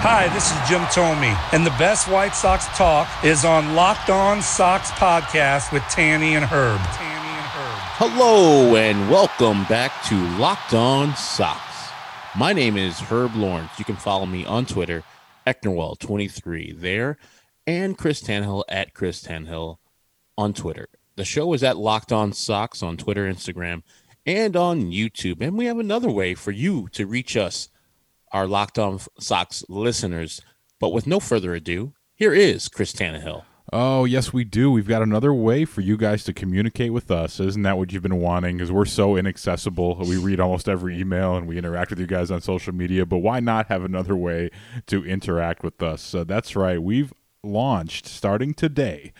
Hi, this is Jim Thome, and the best White Sox talk is on Locked On Sox podcast with Tanny and Herb. Tanny and Herb. Hello and welcome back to Locked On Sox. My name is Herb Lawrence. You can follow me on Twitter, Ecknerwell23 there, and Chris Tannehill at Chris Tannehill on Twitter. The show is at Locked On Sox on Twitter, Instagram, and on YouTube. And we have another way for you to reach us, our Locked On Sox listeners. But with no further ado, here is Chris Tannehill. Oh, yes, we do. We've got another way for you guys to communicate with us. Isn't that what you've been wanting? Because we're so inaccessible. We read almost every email and we interact with you guys on social media. But why not have another way to interact with us? So that's right. We've launched, starting today,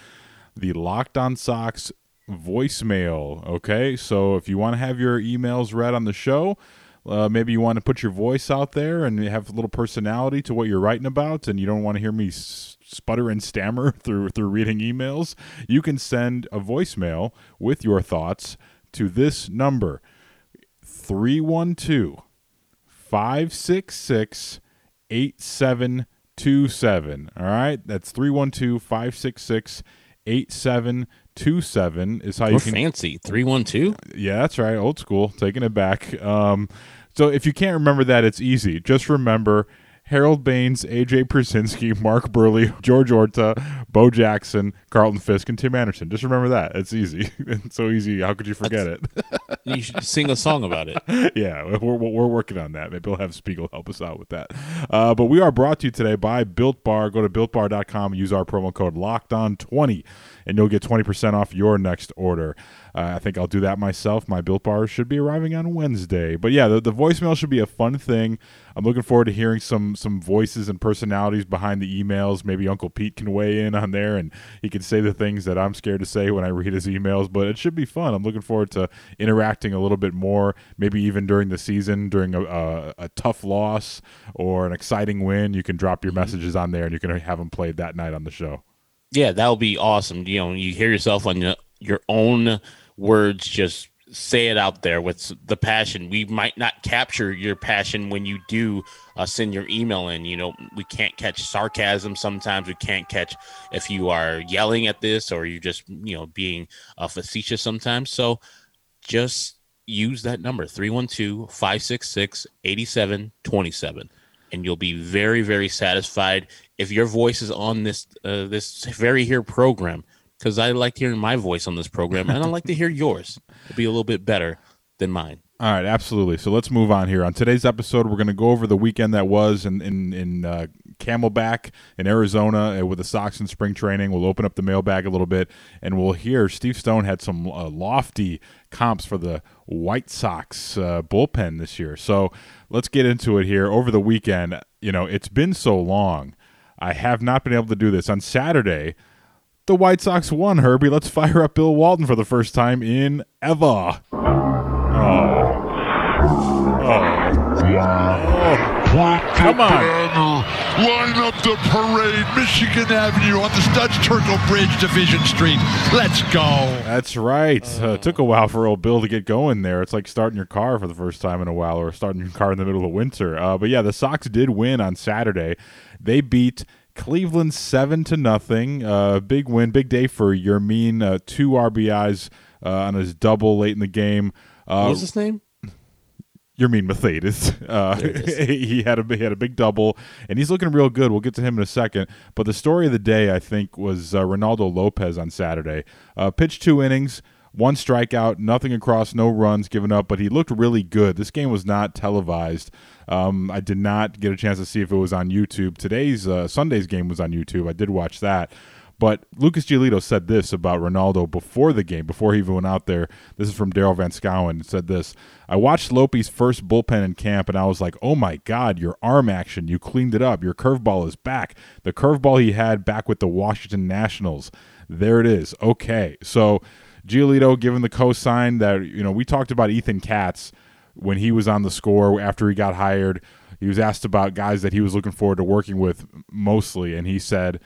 the Locked On Sox voicemail. Okay. So if you want to have your emails read on the show, uh, maybe you want to put your voice out there and have a little personality to what you're writing about, and you don't want to hear me sputter and stammer through through reading emails. You can send a voicemail with your thoughts to this number 312 566 8727. All right, that's 312 566 8727 is how you We're can fancy. 312? yeah, that's right. Old school, taking it back. Um, so if you can't remember that, it's easy. Just remember Harold Baines, AJ Pierzynski, Mark Buehrle, Jorge Orta, Bo Jackson, Carlton Fisk, and Tim Anderson. Just remember that. It's easy. it's so easy. How could you forget it? You should sing a song about it. yeah, we're, we're working on that. Maybe we'll have Spiegel help us out with that. Uh, but we are brought to you today by Built Bar. Go to builtbar.com, use our promo code LOCKEDON20, and you'll get 20% off your next order. Uh, I think I'll do that myself. My Built Bar should be arriving on Wednesday. But yeah, the, the voicemail should be a fun thing. I'm looking forward to hearing some some voices and personalities behind the emails. Maybe Uncle Pete can weigh in on there and he can say the things that I'm scared to say when I read his emails. But it should be fun. I'm looking forward to interacting a little bit more, maybe even during the season, during a, a, a tough loss or an exciting win. You can drop your messages on there and you can have them played that night on the show. Yeah, that would be awesome. You know, you hear yourself on your, your own words, just say it out there with the passion. We might not capture your passion when you do uh, send your email in. You know, we can't catch sarcasm sometimes. We can't catch if you are yelling at this or you're just, you know, being uh, facetious sometimes. So just use that number 312 566 8727 and you'll be very very satisfied if your voice is on this uh, this very here program because I like hearing my voice on this program and I like to hear yours. It'll be a little bit better than mine. All right, absolutely. So let's move on here. On today's episode, we're going to go over the weekend that was in in, in uh, Camelback in Arizona uh, with the Sox in spring training. We'll open up the mailbag a little bit, and we'll hear Steve Stone had some uh, lofty comps for the White Sox uh, bullpen this year. So let's get into it here. Over the weekend, you know, it's been so long. I have not been able to do this. On Saturday, the White Sox won, Herbie. Let's fire up Bill Walton for the first time in ever. Oh. Come on. Line up the parade, Michigan Avenue on the Studs Terkel Bridge, Division Street. Let's go. That's right. Uh, it took a while for old Bill to get going there. It's like starting your car for the first time in a while or starting your car in the middle of winter. Uh, but yeah, the Sox did win on Saturday. They beat Cleveland 7 to nothing. Uh, big win, big day for Yermin. Uh, two RBIs uh, on his double late in the game. Uh, What was his name? Yermin Mercedes. Uh, he had a he had a big double, and he's looking real good. We'll get to him in a second. But the story of the day, I think, was uh, Reynaldo Lopez on Saturday. Uh, pitched two innings, one strikeout, nothing across, no runs given up, but he looked really good. This game was not televised. Um, I did not get a chance to see if it was on YouTube. Today's uh, Sunday's game was on YouTube. I did watch that. But Lucas Giolito said this about Reynaldo before the game, before he even went out there. This is from Daryl Van Schouwen. Said this I watched Lopey's first bullpen in camp, and I was like, oh my God, your arm action, you cleaned it up. Your curveball is back. The curveball he had back with the Washington Nationals. There it is. Okay. So Giolito given the cosign that, you know, we talked about Ethan Katz when he was on the score after he got hired. He was asked about guys that he was looking forward to working with mostly, and he said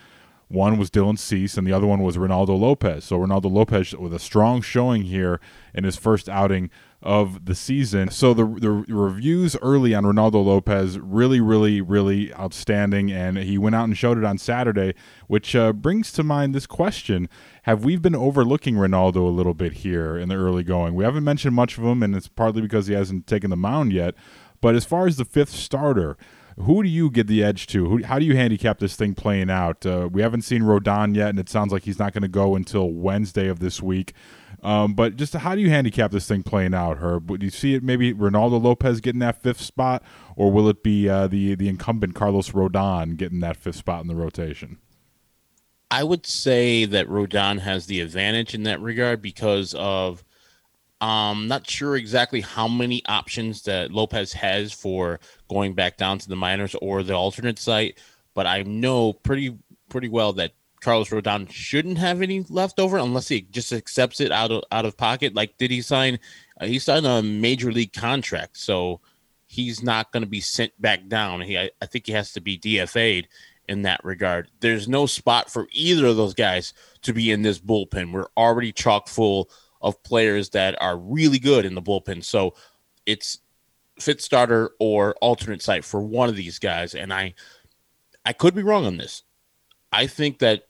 one was Dylan Cease, and the other one was Reynaldo Lopez. So Reynaldo Lopez with a strong showing here in his first outing of the season. So the the reviews early on Reynaldo Lopez really, really, really outstanding, and he went out and showed it on Saturday, which uh, brings to mind this question: Have we been overlooking Reynaldo a little bit here in the early going? We haven't mentioned much of him, and it's partly because he hasn't taken the mound yet. But as far as the fifth starter, who do you get the edge to? Who, how do you handicap this thing playing out? Uh, we haven't seen Rodon yet, and it sounds like he's not going to go until Wednesday of this week. Um, but just how do you handicap this thing playing out, Herb? Do you see it maybe Reynaldo Lopez getting that fifth spot, or will it be uh, the the incumbent Carlos Rodon getting that fifth spot in the rotation? I would say that Rodon has the advantage in that regard because of I'm um, not sure exactly how many options that Lopez has for going back down to the minors or the alternate site, but I know pretty pretty well that Carlos Rodon shouldn't have any left over unless he just accepts it out of out of pocket. Like, did he sign? Uh, he signed a major league contract, so he's not going to be sent back down. He, I, I think he has to be DFA'd in that regard. There's no spot for either of those guys to be in this bullpen. We're already chock full of players that are really good in the bullpen. So it's fit starter or alternate site for one of these guys. And I I could be wrong on this. I think that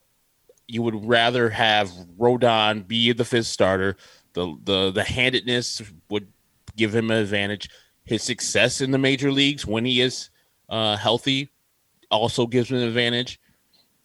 you would rather have Rodon be the fifth starter. The the the handedness would give him an advantage. His success in the major leagues when he is uh, healthy also gives him an advantage.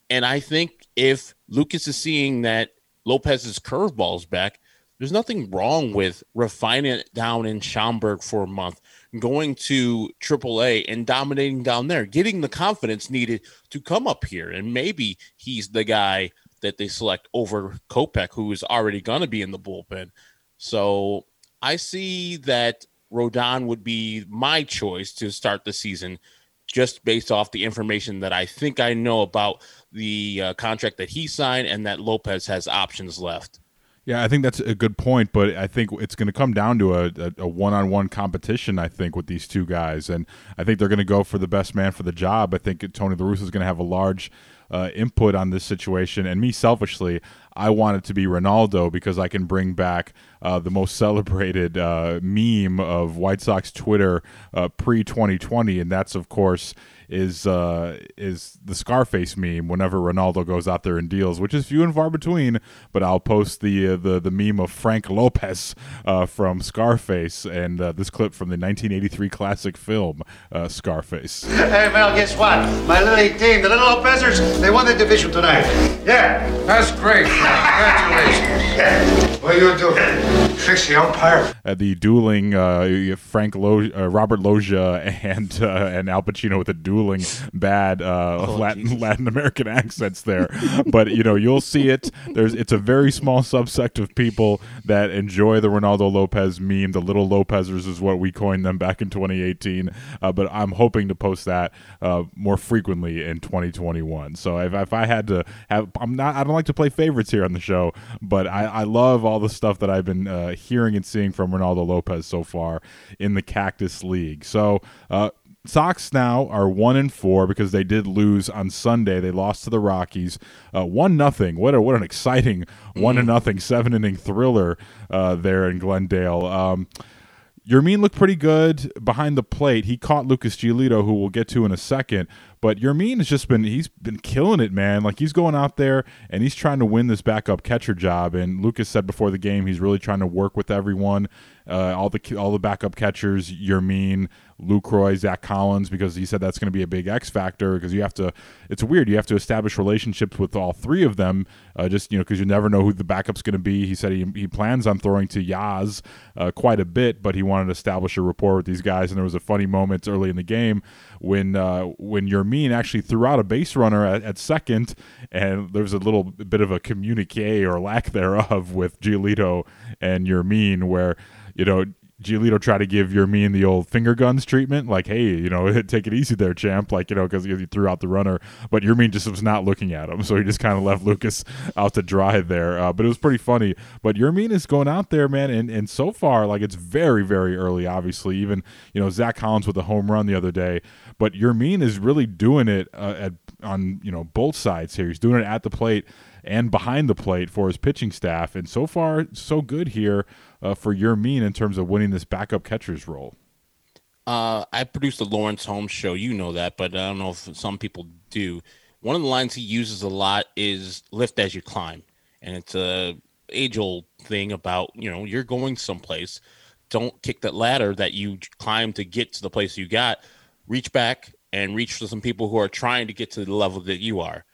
And I think if Lucas is seeing that Lopez's curveball is back, there's nothing wrong with refining it down in Schaumburg for a month, going to AAA and dominating down there, getting the confidence needed to come up here. And maybe he's the guy that they select over Kopech, who is already going to be in the bullpen. So I see that Rodon would be my choice to start the season just based off the information that I think I know about the uh, contract that he signed and that Lopez has options left. Yeah, I think that's a good point, but I think it's going to come down to a, a, one-on-one competition. I think with these two guys, and I think they're going to go for the best man for the job. I think Tony La Russa is going to have a large uh, input on this situation. And me, selfishly, I want it to be Reynaldo because I can bring back uh, the most celebrated uh, meme of White Sox Twitter uh, pre 2020, and that's of course is uh, is the Scarface meme whenever Reynaldo goes out there and deals, which is few and far between. But I'll post the uh, the the meme of Frank Lopez uh, from Scarface and uh, this clip from the 1983 classic film uh, Scarface. Hey, Mel, guess what? My little team, the Little Lopezers, they won the division tonight. Yeah. That's great. Congratulations. Yeah. What are you doing? Fix the umpire. At the dueling uh, Frank Lo- Robert Loggia and and Al Pacino with a dueling bad uh, oh, Latin Latin American accents there. but you know, you'll see it. There's it's a very small subsect of people that enjoy the Reynaldo Lopez meme. The little Lopezers is what we coined them back in 2018. Uh, but I'm hoping to post that uh, more frequently in 2021. So if, if I had to have, I'm not. I don't like to play favorites here on the show, but I, I love all the stuff that I've been uh, hearing and seeing from Reynaldo Lopez so far in the Cactus League. So uh, Sox now are one and four because they did lose on Sunday. They lost to the Rockies, uh, one nothing. What a what an exciting one to mm. nothing seven inning thriller uh, there in Glendale. Um, Yermin looked pretty good behind the plate. He caught Lucas Giolito, who we'll get to in a second. But Yermin has just been he's been killing it, man. Like he's going out there and he's trying to win this backup catcher job. And Lucas said before the game he's really trying to work with everyone, uh, all the all the backup catchers. Yermin, Lucroy, Zach Collins, because he said that's going to be a big X factor because you have to. It's weird. You have to establish relationships with all three of them, uh, just you know, because you never know who the backup's going to be. He said he, he plans on throwing to Yaz uh, quite a bit, but he wanted to establish a rapport with these guys. And there was a funny moment early in the game when uh, when Yermin actually threw out a base runner at, at second, and there was a little bit of a communique or lack thereof with Giolito and Yermin, where you know Giolito try to give Yermin the old finger guns treatment, like, hey, you know, take it easy there, champ, like, you know, because he threw out the runner. But Yermin just was not looking at him, so he just kind of left Lucas out to dry there. Uh, but it was pretty funny. But Yermin is going out there, man, and, and so far, like, it's very, very early, obviously. Even, you know, Zach Collins with a home run the other day. But Yermin is really doing it uh, at on, you know, both sides here. He's doing it at the plate and behind the plate for his pitching staff. And so far, so good here uh, for mean in terms of winning this backup catcher's role. Uh, I produced the Laurence Holmes show. You know that, but I don't know if some people do. One of the lines he uses a lot is "lift as you climb," and it's a age-old thing about you know you're going someplace. Don't kick that ladder that you climb to get to the place you got. Reach back and reach for some people who are trying to get to the level that you are.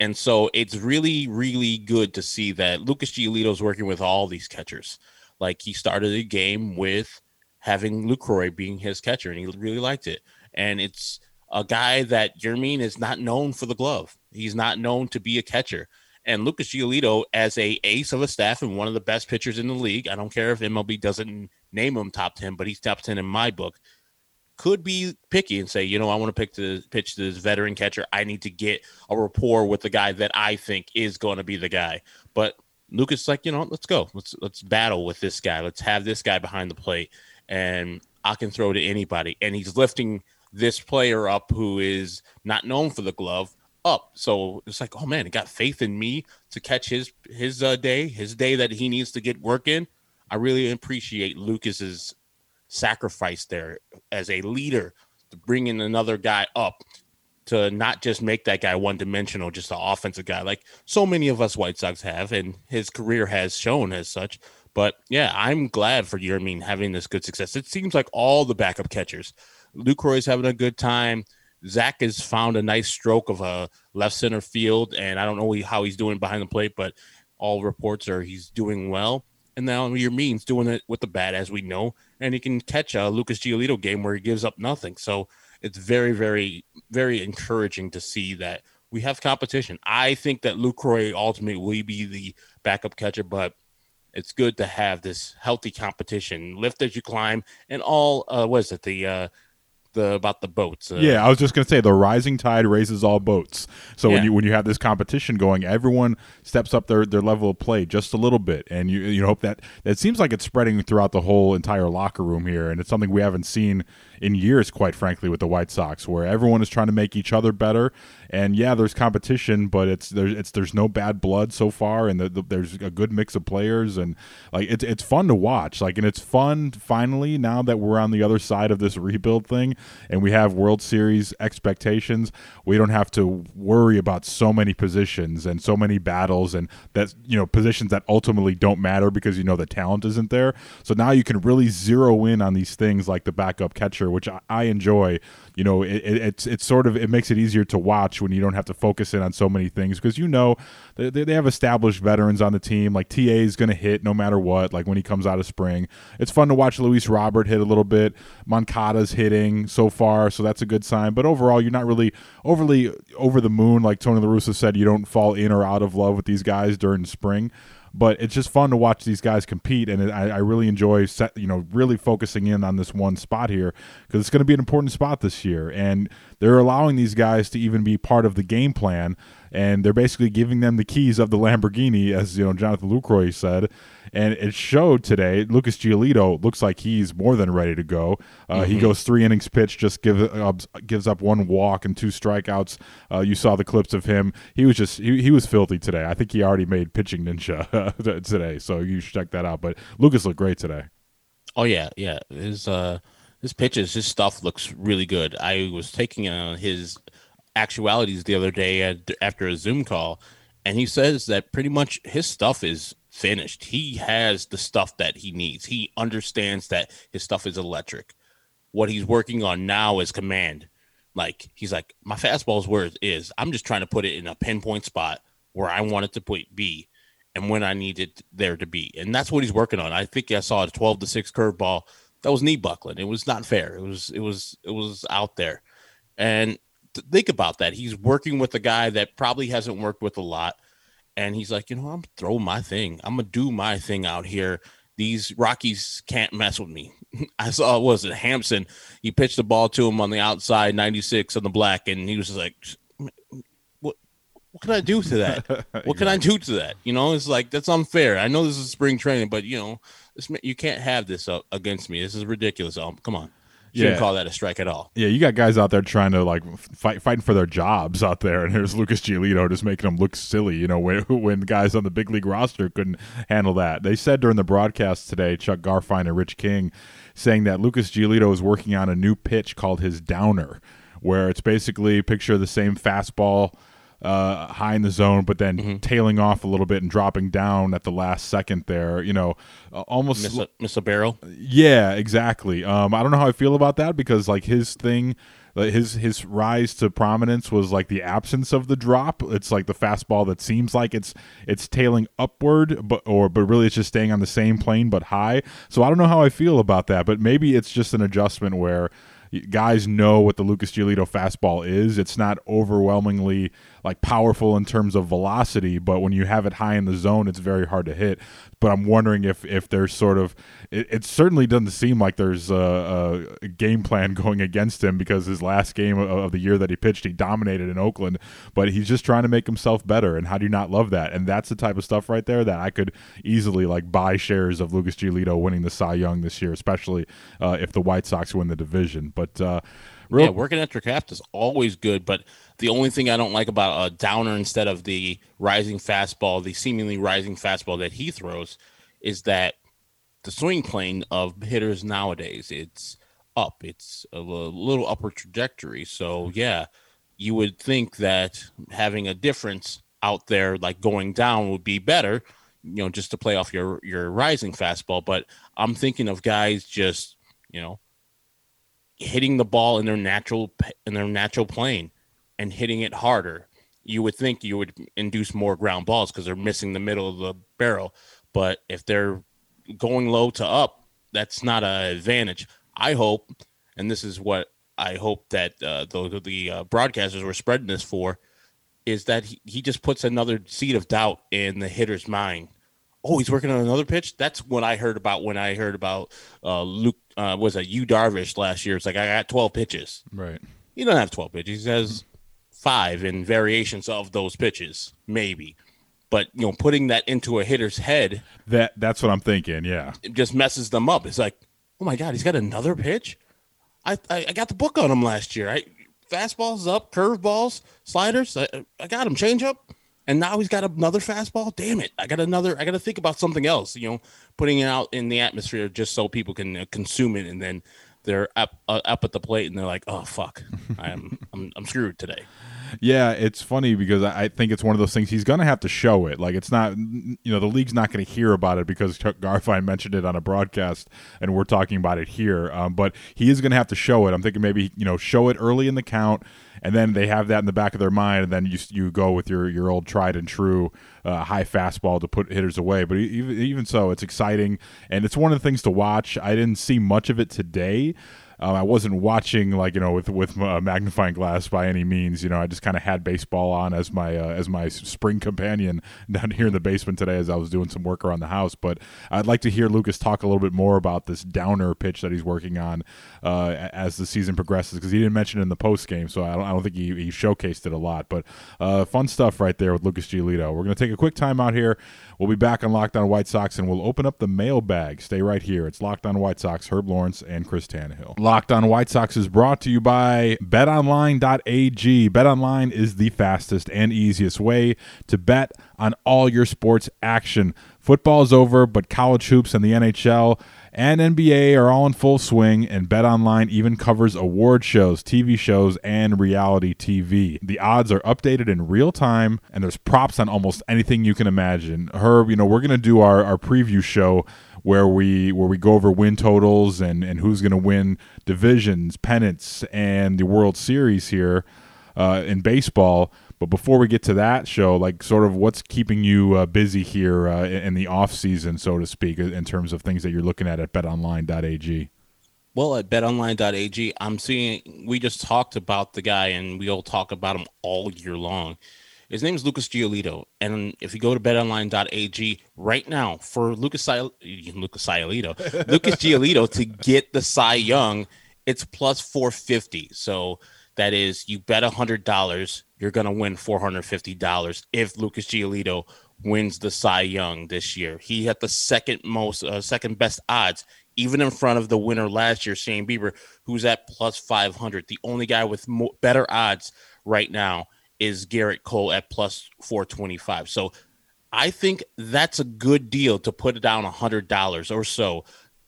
And so it's really, really good to see that Lucas Giolito is working with all these catchers. Like he started a game with having Lucroy being his catcher, and he really liked it. And it's a guy that Yermin is not known for the glove. He's not known to be a catcher. And Lucas Giolito, as a ace of a staff and one of the best pitchers in the league, I don't care if MLB doesn't name him top ten, but he's top ten in my book could be picky and say, you know, I want to pick the pitch to this veteran catcher. I need to get a rapport with the guy that I think is going to be the guy. But Lucas like, you know, let's go. Let's let's battle with this guy. Let's have this guy behind the plate and I can throw to anybody. And he's lifting this player up who is not known for the glove up. So it's like, oh man, he got faith in me to catch his his uh, day, his day that he needs to get work in. I really appreciate Lucas's sacrifice there as a leader to bring in another guy up to not just make that guy one dimensional, just an offensive guy, like so many of us White Sox have, and his career has shown as such. But yeah, I'm glad for Yermin having this good success. It seems like all the backup catchers, Lucroy's having a good time. Zach has found a nice stroke of a left center field, and I don't know how he's doing behind the plate, but all reports are he's doing well. And now your means doing it with the bat, as we know, and he can catch a Lucas Giolito game where he gives up nothing. So it's very, very, very encouraging to see that we have competition. I think that Lucroy ultimately will be the backup catcher, but it's good to have this healthy competition. Lift as you climb, and all uh, what is it? The uh, the about the boats. Uh, yeah, I was just gonna say the rising tide raises all boats. So yeah. when you when you have this competition going, everyone steps up their, their level of play just a little bit, and you you hope that that seems like it's spreading throughout the whole entire locker room here, and it's something we haven't seen in years, quite frankly, with the White Sox, where everyone is trying to make each other better. And yeah, there's competition, but it's there's it's there's no bad blood so far, and the, the, there's a good mix of players, and like it's it's fun to watch. Like, and it's fun finally now that we're on the other side of this rebuild thing, and we have World Series expectations. We don't have to worry about so many positions and so many battles, and that you know positions that ultimately don't matter because you know the talent isn't there. So now you can really zero in on these things like the backup catcher which I, I enjoy. You know, it, it, it's it's sort of it makes it easier to watch when you don't have to focus in on so many things because you know they, they have established veterans on the team. Like TA is going to hit no matter what. Like when he comes out of spring, it's fun to watch Luis Robert hit a little bit. Moncada's hitting so far, so that's a good sign. But overall, you're not really overly over the moon. Like Tony La Russa said, you don't fall in or out of love with these guys during spring but it's just fun to watch these guys compete, and I, I really enjoy set, you know really focusing in on this one spot here because it's going to be an important spot this year, and they're allowing these guys to even be part of the game plan, and they're basically giving them the keys of the Lamborghini, as you know Jonathan Lucroy said, and it showed today. Lucas Giolito looks like he's more than ready to go. Uh, mm-hmm. He goes three innings pitch, just give, uh, gives up one walk and two strikeouts. Uh, you saw the clips of him. He was just he, he was filthy today. I think he already made pitching ninja today, so you should check that out. But Lucas looked great today. Oh yeah, yeah. His uh his pitches, his stuff looks really good. I was taking on his actualities the other day after a Zoom call, and he says that pretty much his stuff is finished. He has the stuff that he needs. He understands that his stuff is electric. what he's working on now is command. Like he's like, my fastball is where it is. I'm just trying to put it in a pinpoint spot where I want it to be and when I need it there to be. And that's what he's working on. I think I saw a 12 to 6 curveball that was knee buckling. It was not fair. It was it was it was out there. And think about that. He's working with a guy that probably hasn't worked with a lot. And he's like, you know, I'm throwing my thing. I'm gonna do my thing out here. These Rockies can't mess with me. I saw was it Hampson. He pitched the ball to him on the outside, 96 on the black, and he was like, "What? What can I do to that? What can I do to that? You know, it's like that's unfair. I know this is spring training, but you know, this you can't have this against me. This is ridiculous. Um, come on." Shouldn't Yeah. call that a strike at all. Yeah, you got guys out there trying to like fight, fighting for their jobs out there, and here's Lucas Giolito just making them look silly. You know, when when guys on the big league roster couldn't handle that. They said during the broadcast today, Chuck Garfien and Rich King, saying that Lucas Giolito is working on a new pitch called his downer, where it's basically picture of the same fastball. Uh, high in the zone, but then tailing off a little bit and dropping down at the last second. There, you know, uh, almost Miss a, miss a barrel. yeah, exactly. Um, I don't know how I feel about that because like his thing, like his his rise to prominence was like the absence of the drop. It's like the fastball that seems like it's it's tailing upward, but or but really it's just staying on the same plane but high. So I don't know how I feel about that, but maybe it's just an adjustment where guys know what the Lucas Giolito fastball is. It's not overwhelmingly like powerful in terms of velocity, but when you have it high in the zone, it's very hard to hit. But I'm wondering if if there's sort of it, it certainly doesn't seem like there's a, a game plan going against him because his last game of, the year that he pitched, he dominated in Oakland. But he's just trying to make himself better, and how do you not love that? And that's the type of stuff right there that I could easily like buy shares of Lucas Giolito winning the Cy Young this year, especially uh, if the White Sox win the division. But uh, real, yeah, working at your craft is always good, but the only thing I don't like about a downer instead of the rising fastball, the seemingly rising fastball that he throws, is that the swing plane of hitters nowadays it's up, it's a little upper trajectory. So yeah, you would think that having a difference out there, like going down, would be better. You know, just to play off your your rising fastball. But I'm thinking of guys just you know hitting the ball in their natural in their natural plane and hitting it harder. You would think you would induce more ground balls because they're missing the middle of the barrel. But if they're going low to up, that's not an advantage. I hope, and this is what I hope that uh, the the uh, broadcasters were spreading this for, is that he, he just puts another seed of doubt in the hitter's mind. Oh, he's working on another pitch. That's what I heard about when I heard about uh, Luke. Uh, was it Yu Darvish last year? It's like I got twelve pitches. right. He doesn't have 12 pitches. He has five in variations of those pitches, maybe. But, you know, putting that into a hitter's head That that's what I'm thinking. Yeah. it just messes them up. It's like, oh my God, he's got another pitch? I, I, I got the book on him last year. I Fastballs up, curveballs, sliders. I, I got him, change up. And now he's got another fastball. Damn it. I got another. I got to think about something else, you know, putting it out in the atmosphere just so people can uh, consume it. And then they're up, uh, up at the plate and they're like, oh, fuck, I'm, I'm, I'm screwed today. Yeah, it's funny because I think it's one of those things he's going to have to show it. Like it's not, you know, the league's not going to hear about it because Chuck Garfien mentioned it on a broadcast, and we're talking about it here. Um, but he is going to have to show it. I'm thinking maybe you know show it early in the count, and then they have that in the back of their mind, and then you you go with your your old tried and true uh, high fastball to put hitters away. But even even so, it's exciting, and it's one of the things to watch. I didn't see much of it today. Um, I wasn't watching like you know with with a magnifying glass by any means. You know, I just kind of had baseball on as my uh, as my spring companion down here in the basement today as I was doing some work around the house. But I'd like to hear Lucas talk a little bit more about this downer pitch that he's working on uh, as the season progresses because he didn't mention it in the post game, so I don't, I don't think he, he showcased it a lot. But uh, fun stuff right there with Lucas Giolito. We're gonna take a quick time out here. We'll be back on Locked On White Sox and we'll open up the mailbag. Stay right here. It's Locked On White Sox, Herb Lawrence and Chris Tannehill. Locked On White Sox is brought to you by betonline.ag. BetOnline is the fastest and easiest way to bet on all your sports action. Football is over, but college hoops and the NHL and NBA are all in full swing, and BetOnline even covers award shows, TV shows, and reality TV. The odds are updated in real time, and there's props on almost anything you can imagine. Herb, you know, we're going to do our, our preview show where we where we go over win totals and, and who's going to win divisions, pennants, and the World Series here uh, in baseball. But before we get to that show, like sort of what's keeping you uh, busy here uh, in the off season, so to speak, in terms of things that you're looking at at BetOnline.ag. Well, at betonline.ag, I'm seeing we just talked about the guy and we'll talk about him all year long. His name is Lucas Giolito. And if you go to betonline.ag right now for Lucas, Lucas Giolito, Lucas Giolito to get the Cy Young, it's plus 450. So that is you bet $100, you're going to win $450 if Lucas Giolito wins the Cy Young this year. He had the second most, uh, second best odds even in front of the winner last year, Shane Bieber, who's at plus 500. The only guy with more, better odds right now is Gerrit Cole at plus 425. So I think that's a good deal to put down $100 or so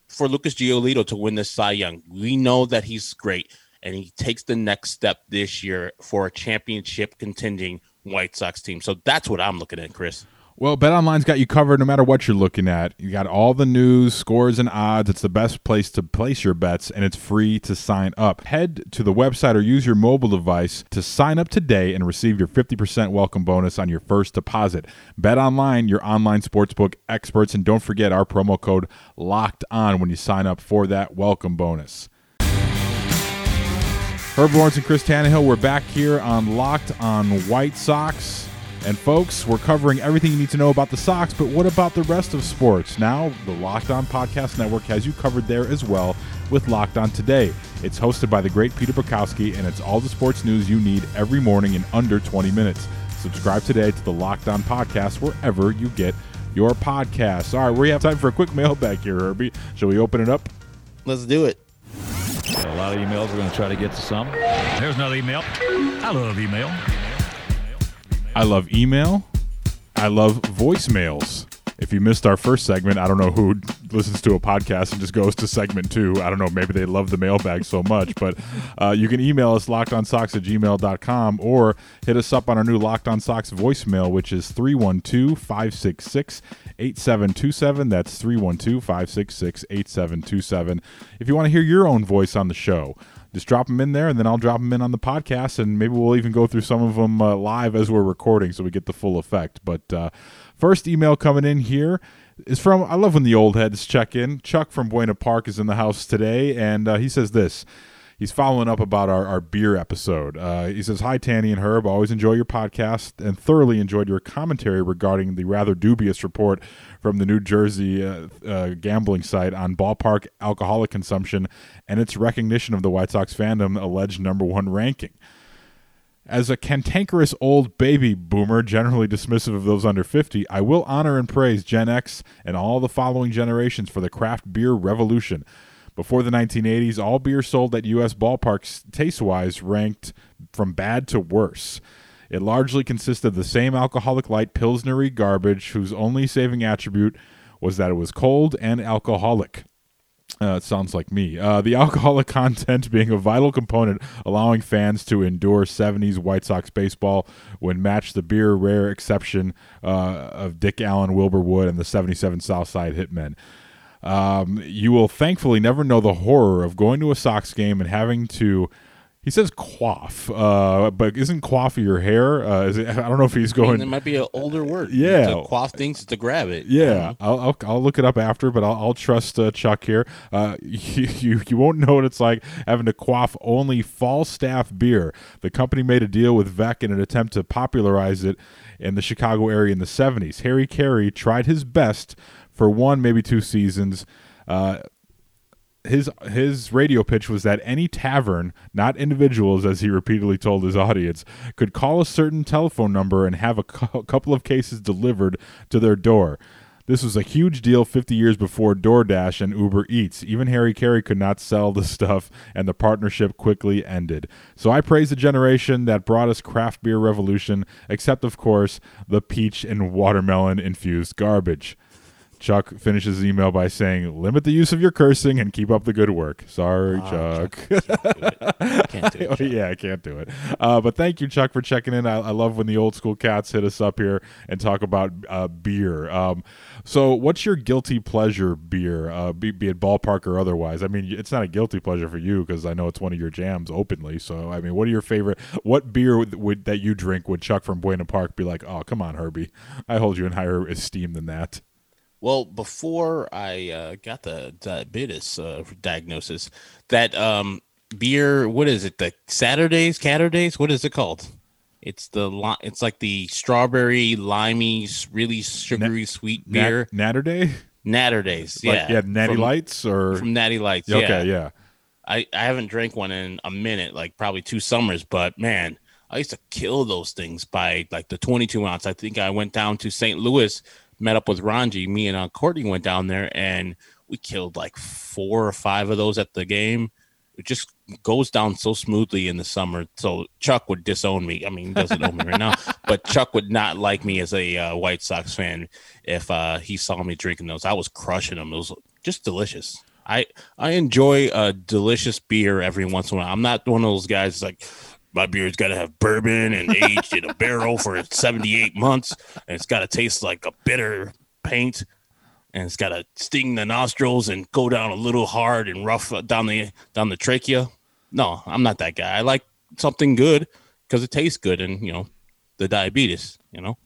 for Lucas Giolito to win this Cy Young. We know that he's great, and he takes the next step this year for a championship contending White Sox team. So that's what I'm looking at, Chris. Well, BetOnline's got you covered no matter what you're looking at. You got all the news, scores, and odds. It's the best place to place your bets, and it's free to sign up. Head to the website or use your mobile device to sign up today and receive your 50% welcome bonus on your first deposit. BetOnline, your online sportsbook experts, and don't forget our promo code LOCKED ON when you sign up for that welcome bonus. Herb Lawrence and Chris Tannehill, we're back here on Locked on White Sox. And folks, we're covering everything you need to know about the Sox, but what about the rest of sports? Now, the Locked On Podcast Network has you covered there as well with Locked On Today. It's hosted by the great Peter Bukowski, and it's all the sports news you need every morning in under 20 minutes. Subscribe today to the Locked On Podcast wherever you get your podcasts. All right, we have time for a quick mailbag here, Herbie. Shall we open it up? Let's do it. A lot of emails. We're going to try to get to some. There's another email. I love email. I love email. I love voicemails. If you missed our first segment, I don't know who listens to a podcast and just goes to segment two. I don't know. Maybe they love the mailbag so much. But uh, you can email us lockedonsox at gmail.com or hit us up on our new Locked On Sox voicemail, which is 312 566 8727. That's 312 566 8727. If you want to hear your own voice on the show, just drop them in there, and then I'll drop them in on the podcast, and maybe we'll even go through some of them uh, live as we're recording, so we get the full effect. But uh, first email coming in here is from I love when the old heads check in. Chuck from Buena Park is in the house today, and uh, he says this. He's following up about our, our beer episode. Uh, he says, Hi, Tanny and Herb. Always enjoy your podcast and thoroughly enjoyed your commentary regarding the rather dubious report from the New Jersey uh, uh, gambling site on ballpark alcoholic consumption and its recognition of the White Sox fandom alleged number one ranking. As a cantankerous old baby boomer, generally dismissive of those under 50, I will honor and praise Gen X and all the following generations for the craft beer revolution. Before the 1980s, all beer sold at U.S. ballparks, taste wise, ranked from bad to worse. It largely consisted of the same alcoholic light Pilsnery garbage, whose only saving attribute was that it was cold and alcoholic. Uh, it sounds like me. Uh, the alcoholic content being a vital component, allowing fans to endure 70s White Sox baseball when matched the beer rare exception uh, of Dick Allen, Wilbur Wood, and the 77 Southside Hitmen. Um, you will thankfully never know the horror of going to a Sox game and having to. He says quaff, uh, but isn't quaff your hair? Uh, is it, I don't know if he's going. It might be an older word. Yeah, to quaff things to grab it. Yeah, I'll, I'll, I'll look it up after, but I'll, I'll trust uh, Chuck here. Uh, you, you you won't know what it's like having to quaff only Falstaff beer. The company made a deal with Veeck in an attempt to popularize it in the Chicago area in the '70s. Harry Caray tried his best for one, maybe two seasons. Uh, his his radio pitch was that any tavern, not individuals, as he repeatedly told his audience, could call a certain telephone number and have a cu- couple of cases delivered to their door. This was a huge deal 50 years before DoorDash and Uber Eats. Even Harry Caray could not sell the stuff, and the partnership quickly ended. So I praise the generation that brought us craft beer revolution, except, of course, the peach and watermelon infused garbage. Chuck finishes his email by saying, "Limit the use of your cursing and keep up the good work." Sorry, Ah, Chuck. Can't do it, Oh, Chuck. yeah, I can't do it. Uh, but thank you, Chuck, for checking in. I, I love when the old school cats hit us up here and talk about uh, beer. Um, so, what's your guilty pleasure beer, uh, be, be it ballpark or otherwise? I mean, it's not a guilty pleasure for you because I know it's one of your jams openly. So, I mean, what are your favorite? What beer would, would that you drink would Chuck from Buena Park be like? Oh, come on, Herbie, I hold you in higher esteem than that. Well, before I uh, got the diabetes uh, diagnosis, that um, beer, what is it? The Saturdays, Catterdays? What is it called? It's the li- it's like the strawberry, limey, really sugary, sweet beer. Natter Day, Natter Days, like, yeah. yeah, Natty from, Lights or from Natty Lights. okay, yeah. yeah. I, I haven't drank one in a minute, like probably two summers, but man, I used to kill those things by like the 22 ounce. I think I went down to St. Louis, met up with Ranji. Me and uh, Courtney went down there and we killed like four or five of those at the game. It just goes down so smoothly in the summer. So Chuck would disown me. I mean, he doesn't own me right now, but Chuck would not like me as a uh, White Sox fan if uh, he saw me drinking those. I was crushing them. It was just delicious. I I enjoy a delicious beer every once in a while. I'm not one of those guys like my beer's got to have bourbon and aged in a barrel for 78 months, and it's got to taste like a bitter paint, and it's got to sting the nostrils and go down a little hard and rough uh, down the down the trachea. No, I'm not that guy. I like something good because it tastes good, and you know, the diabetes. You know,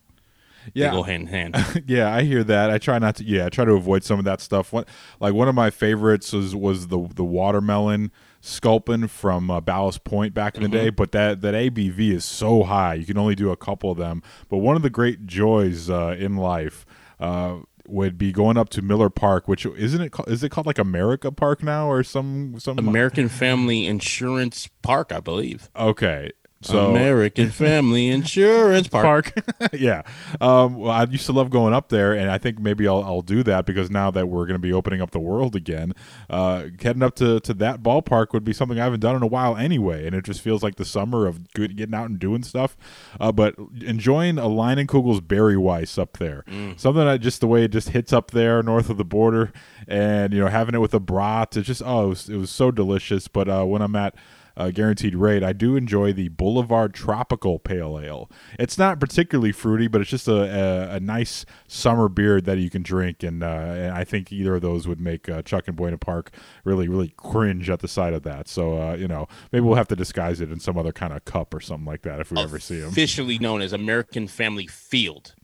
Yeah. they go hand in hand. yeah, I hear that. I try not to. Yeah, I try to avoid some of that stuff. What, like one of my favorites was was the the watermelon sculpin from uh, Ballast Point back in the day. But that that ABV is so high, you can only do a couple of them. But one of the great joys uh, in life. Uh, would be going up to Miller Park, which isn't it? Called, is it called like America Park now, or some some American Family Insurance Park, I believe. Okay, so American Family Insurance Park. Park. yeah. Um, well, I used to love going up there, and I think maybe I'll, I'll do that because now that we're going to be opening up the world again, uh, heading up to, to that ballpark would be something I haven't done in a while anyway, and it just feels like the summer of good getting out and doing stuff. Uh, but enjoying a Leinenkugel's Berry Weiss up there, something that just the way it just hits up there north of the border, and you know having it with a brat, it's just oh, it was, it was so delicious. But uh, when I'm at uh, guaranteed rate. I do enjoy the Boulevard Tropical Pale Ale. It's not particularly fruity, but it's just a, a, a nice summer beer that you can drink, and, uh, and I think either of those would make uh, Chuck and Buena Park really, really cringe at the sight of that. So uh, you know, maybe we'll have to disguise it in some other kind of cup or something like that if we ever see them. Officially known as American Family Field.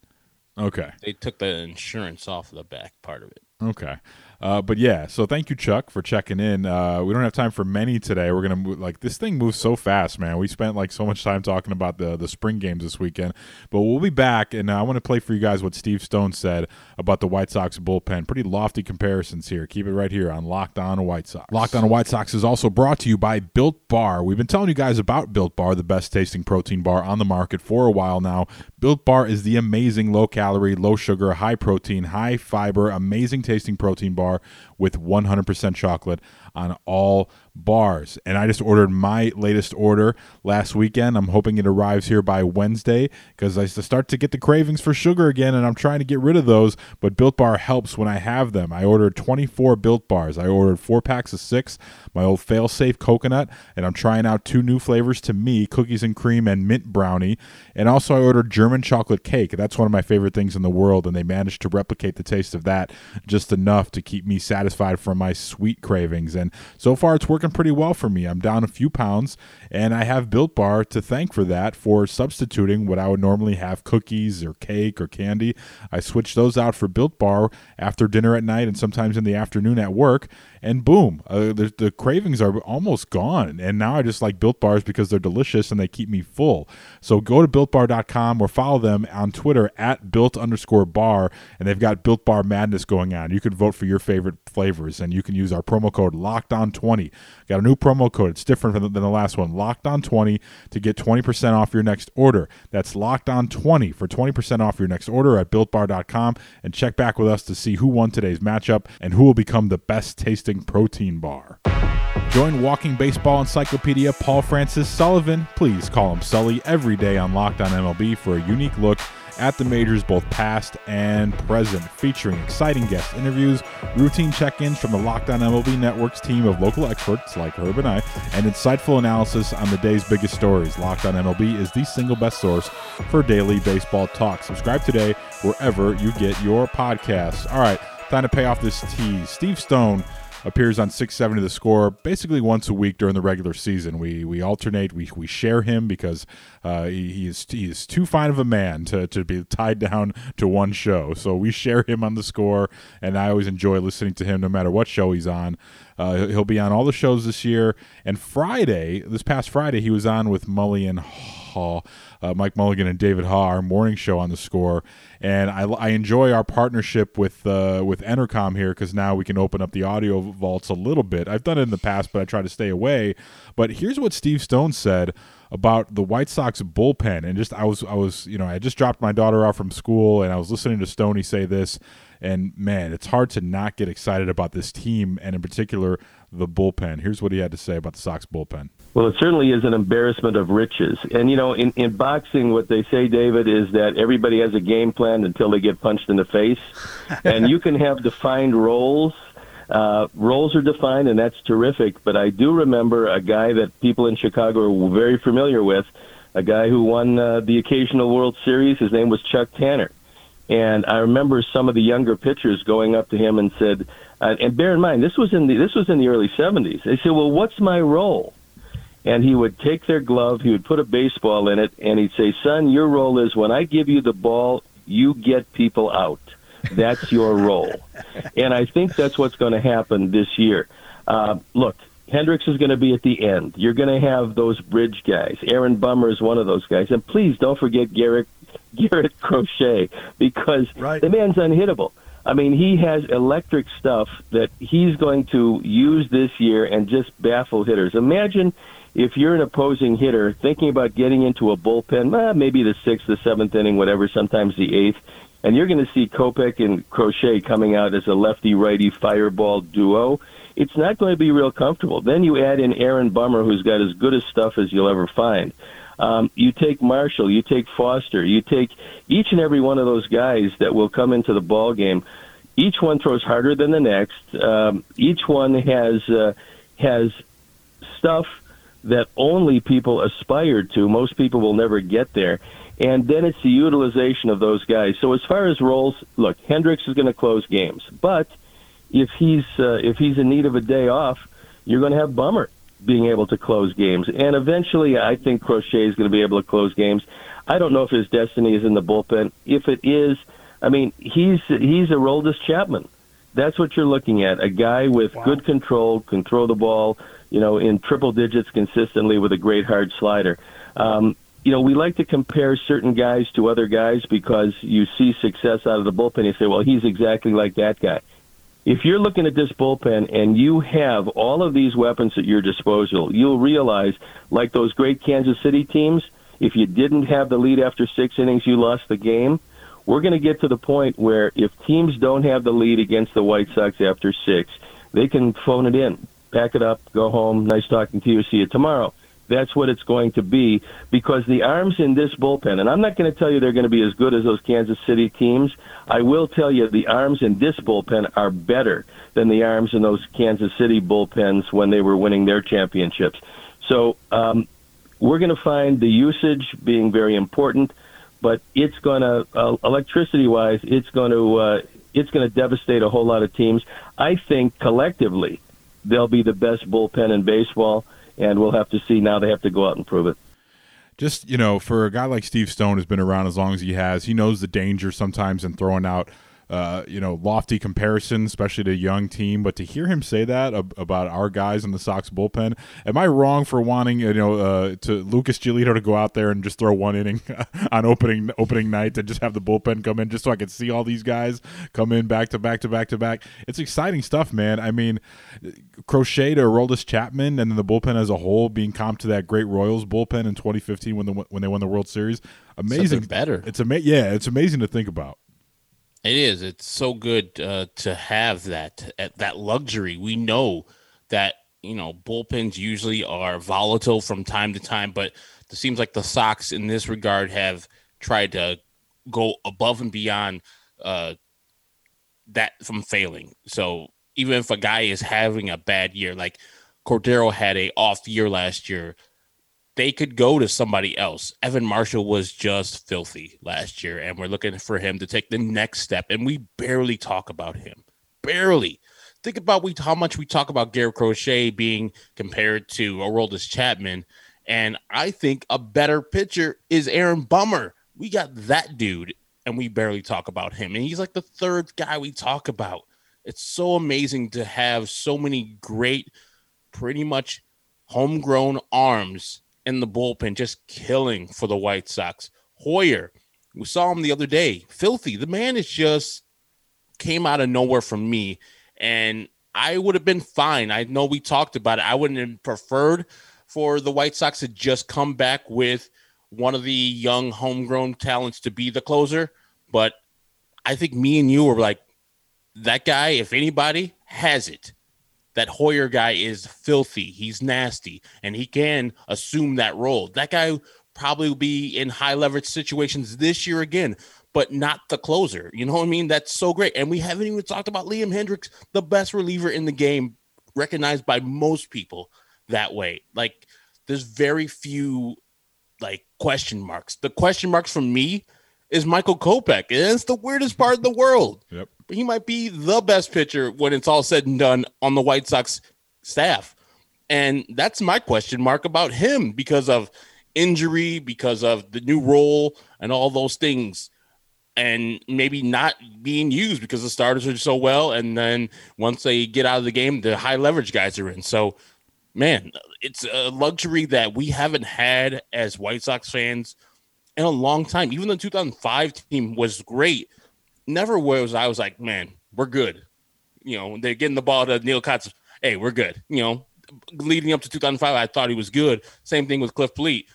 Okay. They took the insurance off of the back part of it. Okay. Uh, but yeah, so thank you, Chuck, for checking in. Uh, we don't have time for many today. We're gonna move, like this thing moves so fast, man. We spent like so much time talking about the the spring games this weekend, but we'll be back, and I want to play for you guys what Steve Stone said about the White Sox bullpen. Pretty lofty comparisons here. Keep it right here on Locked On White Sox. Locked On White Sox is also brought to you by Built Bar. We've been telling you guys about Built Bar, the best tasting protein bar on the market for a while now. Built Bar is the amazing low calorie, low sugar, high protein, high fiber, amazing tasting protein bar with 100% chocolate on all bars. And I just ordered my latest order last weekend. I'm hoping it arrives here by Wednesday because I start to get the cravings for sugar again and I'm trying to get rid of those. But Built Bar helps when I have them. I ordered 24 Built Bars. I ordered four packs of six, my old fail safe coconut, and I'm trying out two new flavors to me cookies and cream and mint brownie. And also, I ordered German chocolate cake. That's one of my favorite things in the world, and they managed to replicate the taste of that just enough to keep me satisfied from my sweet cravings. And so far, it's working pretty well for me. I'm down a few pounds, and I have Built Bar to thank for that for substituting what I would normally have cookies or cake or candy. I switched those out for Built Bar after dinner at night and sometimes in the afternoon at work. And boom, uh, the, the cravings are almost gone. And now I just like Built Bars because they're delicious and they keep me full. So go to builtbar.com or follow them on Twitter at built underscore bar. And they've got Built Bar Madness going on. You can vote for your favorite flavors and you can use our promo code locked on 20 got a new promo code it's different than the last one locked on 20 to get 20% off your next order that's locked on 20 for 20% off your next order at builtbar.com and check back with us to see who won today's matchup and who will become the best tasting protein bar Join Walking Baseball Encyclopedia Paul Francis Sullivan, please call him Sully, every day on Locked On MLB for a unique look at the majors, both past and present, featuring exciting guest interviews, routine check ins from the Locked On MLB Network's team of local experts like Herb and I, and insightful analysis on the day's biggest stories. Locked On MLB is the single best source for daily baseball talk. Subscribe today wherever you get your podcasts. All right, time to pay off this tease. Steve Stone appears on 670 the score basically once a week during the regular season. We we alternate, we, we share him because uh, he, he, is he is too fine of a man to, to be tied down to one show. So we share him on the score, and I always enjoy listening to him no matter what show he's on. Uh, he'll be on all the shows this year. And Friday, this past Friday, he was on with Mully and Haugh, uh, Mike Mulligan and David Haugh, our morning show on the score. And I, I enjoy our partnership with uh, with Entercom here because now we can open up the audio vaults a little bit. I've done it in the past, but I try to stay away. But here's what Steve Stone said about the White Sox bullpen, and just I was I was you know I just dropped my daughter off from school, and I was listening to Stoney say this, and man, it's hard to not get excited about this team, and in particular the bullpen. Here's what he had to say about the Sox bullpen. Well, it certainly is an embarrassment of riches. And, you know, in, in boxing, what they say, David, is that everybody has a game plan until they get punched in the face. and you can have defined roles. Uh, roles are defined, and that's terrific. But I do remember a guy that people in Chicago are very familiar with, a guy who won uh, the occasional World Series. His name was Chuck Tanner. And I remember some of the younger pitchers going up to him and said, uh, and bear in mind, this was in the this was in the early '70s. They said, "Well, what's my role?" and he would take their glove, he would put a baseball in it, and he'd say, Son, your role is when I give you the ball, you get people out. That's your role. and I think that's what's going to happen this year. Uh, look, Hendriks is going to be at the end. You're going to have those bridge guys. Aaron Bummer is one of those guys. And please don't forget Garrett, Garrett Crochet because right. the man's unhittable. I mean, he has electric stuff that he's going to use this year and just baffle hitters. Imagine if you're an opposing hitter thinking about getting into a bullpen, eh, maybe the sixth, the seventh inning, whatever, sometimes the eighth, and you're going to see Kopech and Crochet coming out as a lefty righty fireball duo, it's not going to be real comfortable. Then you add in Aaron Bummer, who's got as good a stuff as you'll ever find. Um, you take Marshall, you take Foster, you take each and every one of those guys that will come into the ball game. Each one throws harder than the next. Um, each one has uh, has stuff that only people aspire to. Most people will never get there. And then it's the utilization of those guys. So as far as roles, look, Hendriks is going to close games, but if he's uh, if he's in need of a day off, you're going to have Bummer being able to close games, and eventually, I think Crochet is going to be able to close games. I don't know if his destiny is in the bullpen. If it is, I mean, he's he's a Aroldis Chapman. That's what you're looking at. A guy with wow. good control, control the ball, you know, in triple digits consistently with a great hard slider. Um, you know, we like to compare certain guys to other guys because you see success out of the bullpen. You say, well, he's exactly like that guy. If you're looking at this bullpen and you have all of these weapons at your disposal, you'll realize, like those great Kansas City teams, if you didn't have the lead after six innings, you lost the game. We're going to get to the point where if teams don't have the lead against the White Sox after six, they can phone it in pack it up, go home. Nice talking to you. See you tomorrow. That's what it's going to be because the arms in this bullpen, and I'm not going to tell you they're going to be as good as those Kansas City teams. I will tell you the arms in this bullpen are better than the arms in those Kansas City bullpens when they were winning their championships. So um, we're going to find the usage being very important, but it's going to, uh, electricity wise, it's going to, uh, it's going to devastate a whole lot of teams. I think collectively, they'll be the best bullpen in baseball, and we'll have to see. Now they have to go out and prove it. Just you know, for a guy like Steve Stone, who's been around as long as he has, he knows the danger sometimes in throwing out uh, you know, lofty comparison, especially to a young team. But to hear him say that ab- about our guys in the Sox bullpen, am I wrong for wanting you know uh, to Lucas Giolito to go out there and just throw one inning on opening opening night and just have the bullpen come in just so I could see all these guys come in back to back to back to back? It's exciting stuff, man. I mean, Crochet to Aroldis Chapman and then the bullpen as a whole being comped to that great Royals bullpen in 2015 when the when they won the World Series. Amazing, better. It's amazing. Yeah, it's amazing to think about. It is. It's so good uh, to have that that luxury. We know that you know bullpens usually are volatile from time to time, but it seems like the Sox in this regard have tried to go above and beyond uh, that from failing. So even if a guy is having a bad year, like Cordero had a off year last year, they could go to somebody else. Evan Marshall was just filthy last year, and we're looking for him to take the next step. And we barely talk about him. Barely. Think about we how much we talk about Garrett Crochet being compared to Aroldis Chapman. And I think a better pitcher is Aaron Bummer. We got that dude, and we barely talk about him. And he's like the third guy we talk about. It's so amazing to have so many great, pretty much homegrown arms in the bullpen, just killing for the White Sox. Heuer, we saw him the other day, filthy. The man is just came out of nowhere from me, and I would have been fine. I know we talked about it. I wouldn't have preferred for the White Sox to just come back with one of the young homegrown talents to be the closer, but I think me and you were like, that guy, if anybody has it, that Heuer guy is filthy. He's nasty, and he can assume that role. That guy probably will be in high leverage situations this year again, but not the closer. You know what I mean? That's so great. And we haven't even talked about Liam Hendriks, the best reliever in the game, recognized by most people that way. Like, there's very few like question marks. The question marks for me is Michael Kopech, it's the weirdest part of the world. Yep. He might be the best pitcher when it's all said and done on the White Sox staff. And that's my question mark about him because of injury, because of the new role, and all those things. And maybe not being used because the starters are so well. And then once they get out of the game, the high leverage guys are in. So, man, it's a luxury that we haven't had as White Sox fans in a long time. Even the 2005 team was great. Never was I was like, man, we're good. You know, they're getting the ball to Neal Cotts. Hey, we're good. You know, leading up to 2005, I thought he was good. Same thing with Cliff Politte.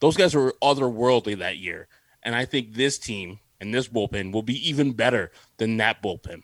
Those guys were otherworldly that year. And I think this team and this bullpen will be even better than that bullpen.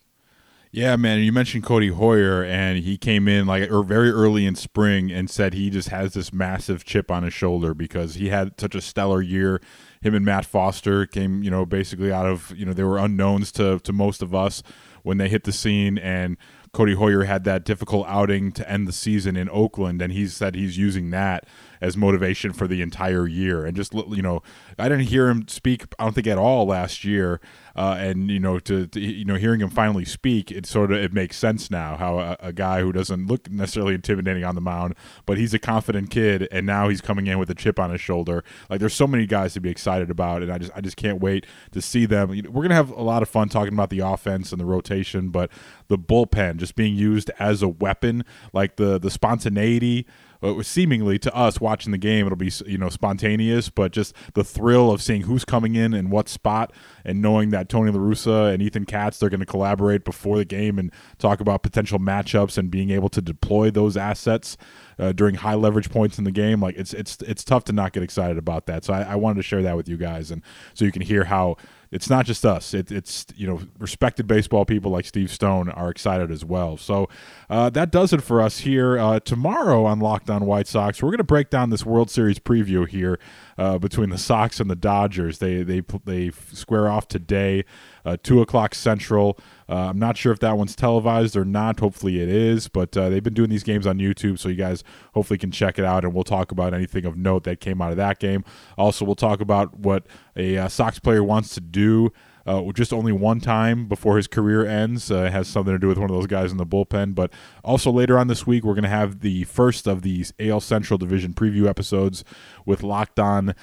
Yeah, man. You mentioned Codi Heuer, and he came in like or very early in spring and said he just has this massive chip on his shoulder because he had such a stellar year. Him and Matt Foster came, you know, basically out of you know they were unknowns to to most of us when they hit the scene, and Codi Heuer had that difficult outing to end the season in Oakland, and he said he's using that as motivation for the entire year. And just you know, I didn't hear him speak. I don't think at all last year. Uh, and you know, to, to, you know, hearing him finally speak, it sort of it makes sense now. How a, a, guy who doesn't look necessarily intimidating on the mound, but he's a confident kid, and now he's coming in with a chip on his shoulder. Like there's so many guys to be excited about, and I just I just can't wait to see them. We're gonna have a lot of fun talking about the offense and the rotation, but the bullpen just being used as a weapon, like the the spontaneity uh, seemingly to us watching the game, it'll be you know spontaneous, but just the thrill of seeing who's coming in and what spot, and knowing that Tony La Russa and Ethan Katz they're going to collaborate before the game and talk about potential matchups and being able to deploy those assets uh, during high leverage points in the game. Like it's it's it's tough to not get excited about that. So I, I wanted to share that with you guys, and so you can hear how it's not just us. It, it's you know respected baseball people like Steve Stone are excited as well. So uh, that does it for us here. Uh, tomorrow on Locked On White Sox, we're going to break down this World Series preview here uh, between the Sox and the Dodgers. They they they square off today, uh, two o'clock Central. Uh, I'm not sure if that one's televised or not. Hopefully it is, but uh, they've been doing these games on YouTube, so you guys hopefully can check it out, and we'll talk about anything of note that came out of that game. Also, we'll talk about what a uh, Sox player wants to do. Uh, just only one time before his career ends. Uh, has something to do with one of those guys in the bullpen. But also later on this week, we're going to have the first of these AL Central Division preview episodes with Locked On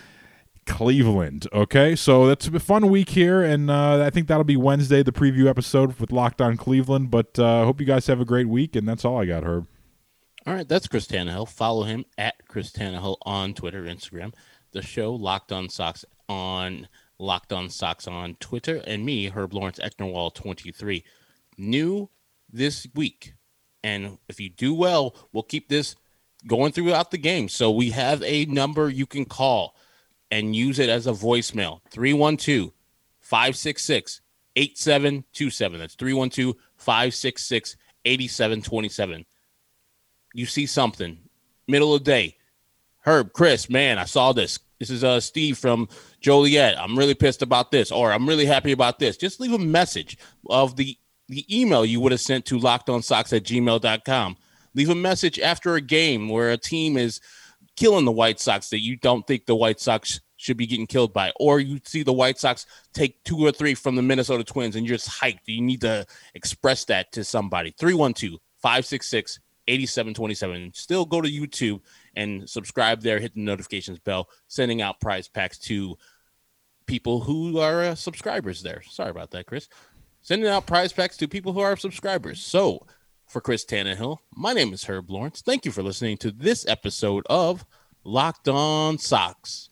Cleveland. Okay, so that's a fun week here, and uh, I think that'll be Wednesday, the preview episode with Locked On Cleveland. But I uh, hope you guys have a great week, and that's all I got, Herb. All right, that's Chris Tannehill. Follow him at Chris Tannehill on Twitter, Instagram. The show Locked On Sox on Locked On Sox on Twitter, and me, Herb Lawrence Ecknerwall 23. New this week, and if you do well, we'll keep this going throughout the game. So we have a number you can call and use it as a voicemail 312 566 8727. That's 312 566 8727. You see something, middle of the day. Herb, Chris, man, I saw this. This is uh Steve from Joliet, I'm really pissed about this, or I'm really happy about this. Just leave a message of the the email you would have sent to lockedonsox at gmail.com. Leave a message after a game where a team is killing the White Sox that you don't think the White Sox should be getting killed by, or you see the White Sox take two or three from the Minnesota Twins and you're just hyped. You need to express that to somebody. 312 566 8727. Still go to YouTube and subscribe there, hit the notifications bell, sending out prize packs to people who are uh, subscribers there. Sorry about that, Chris. Sending out prize packs to people who are subscribers. So, for Chris Tannehill, my name is Herb Lawrence. Thank you for listening to this episode of Locked On Sox.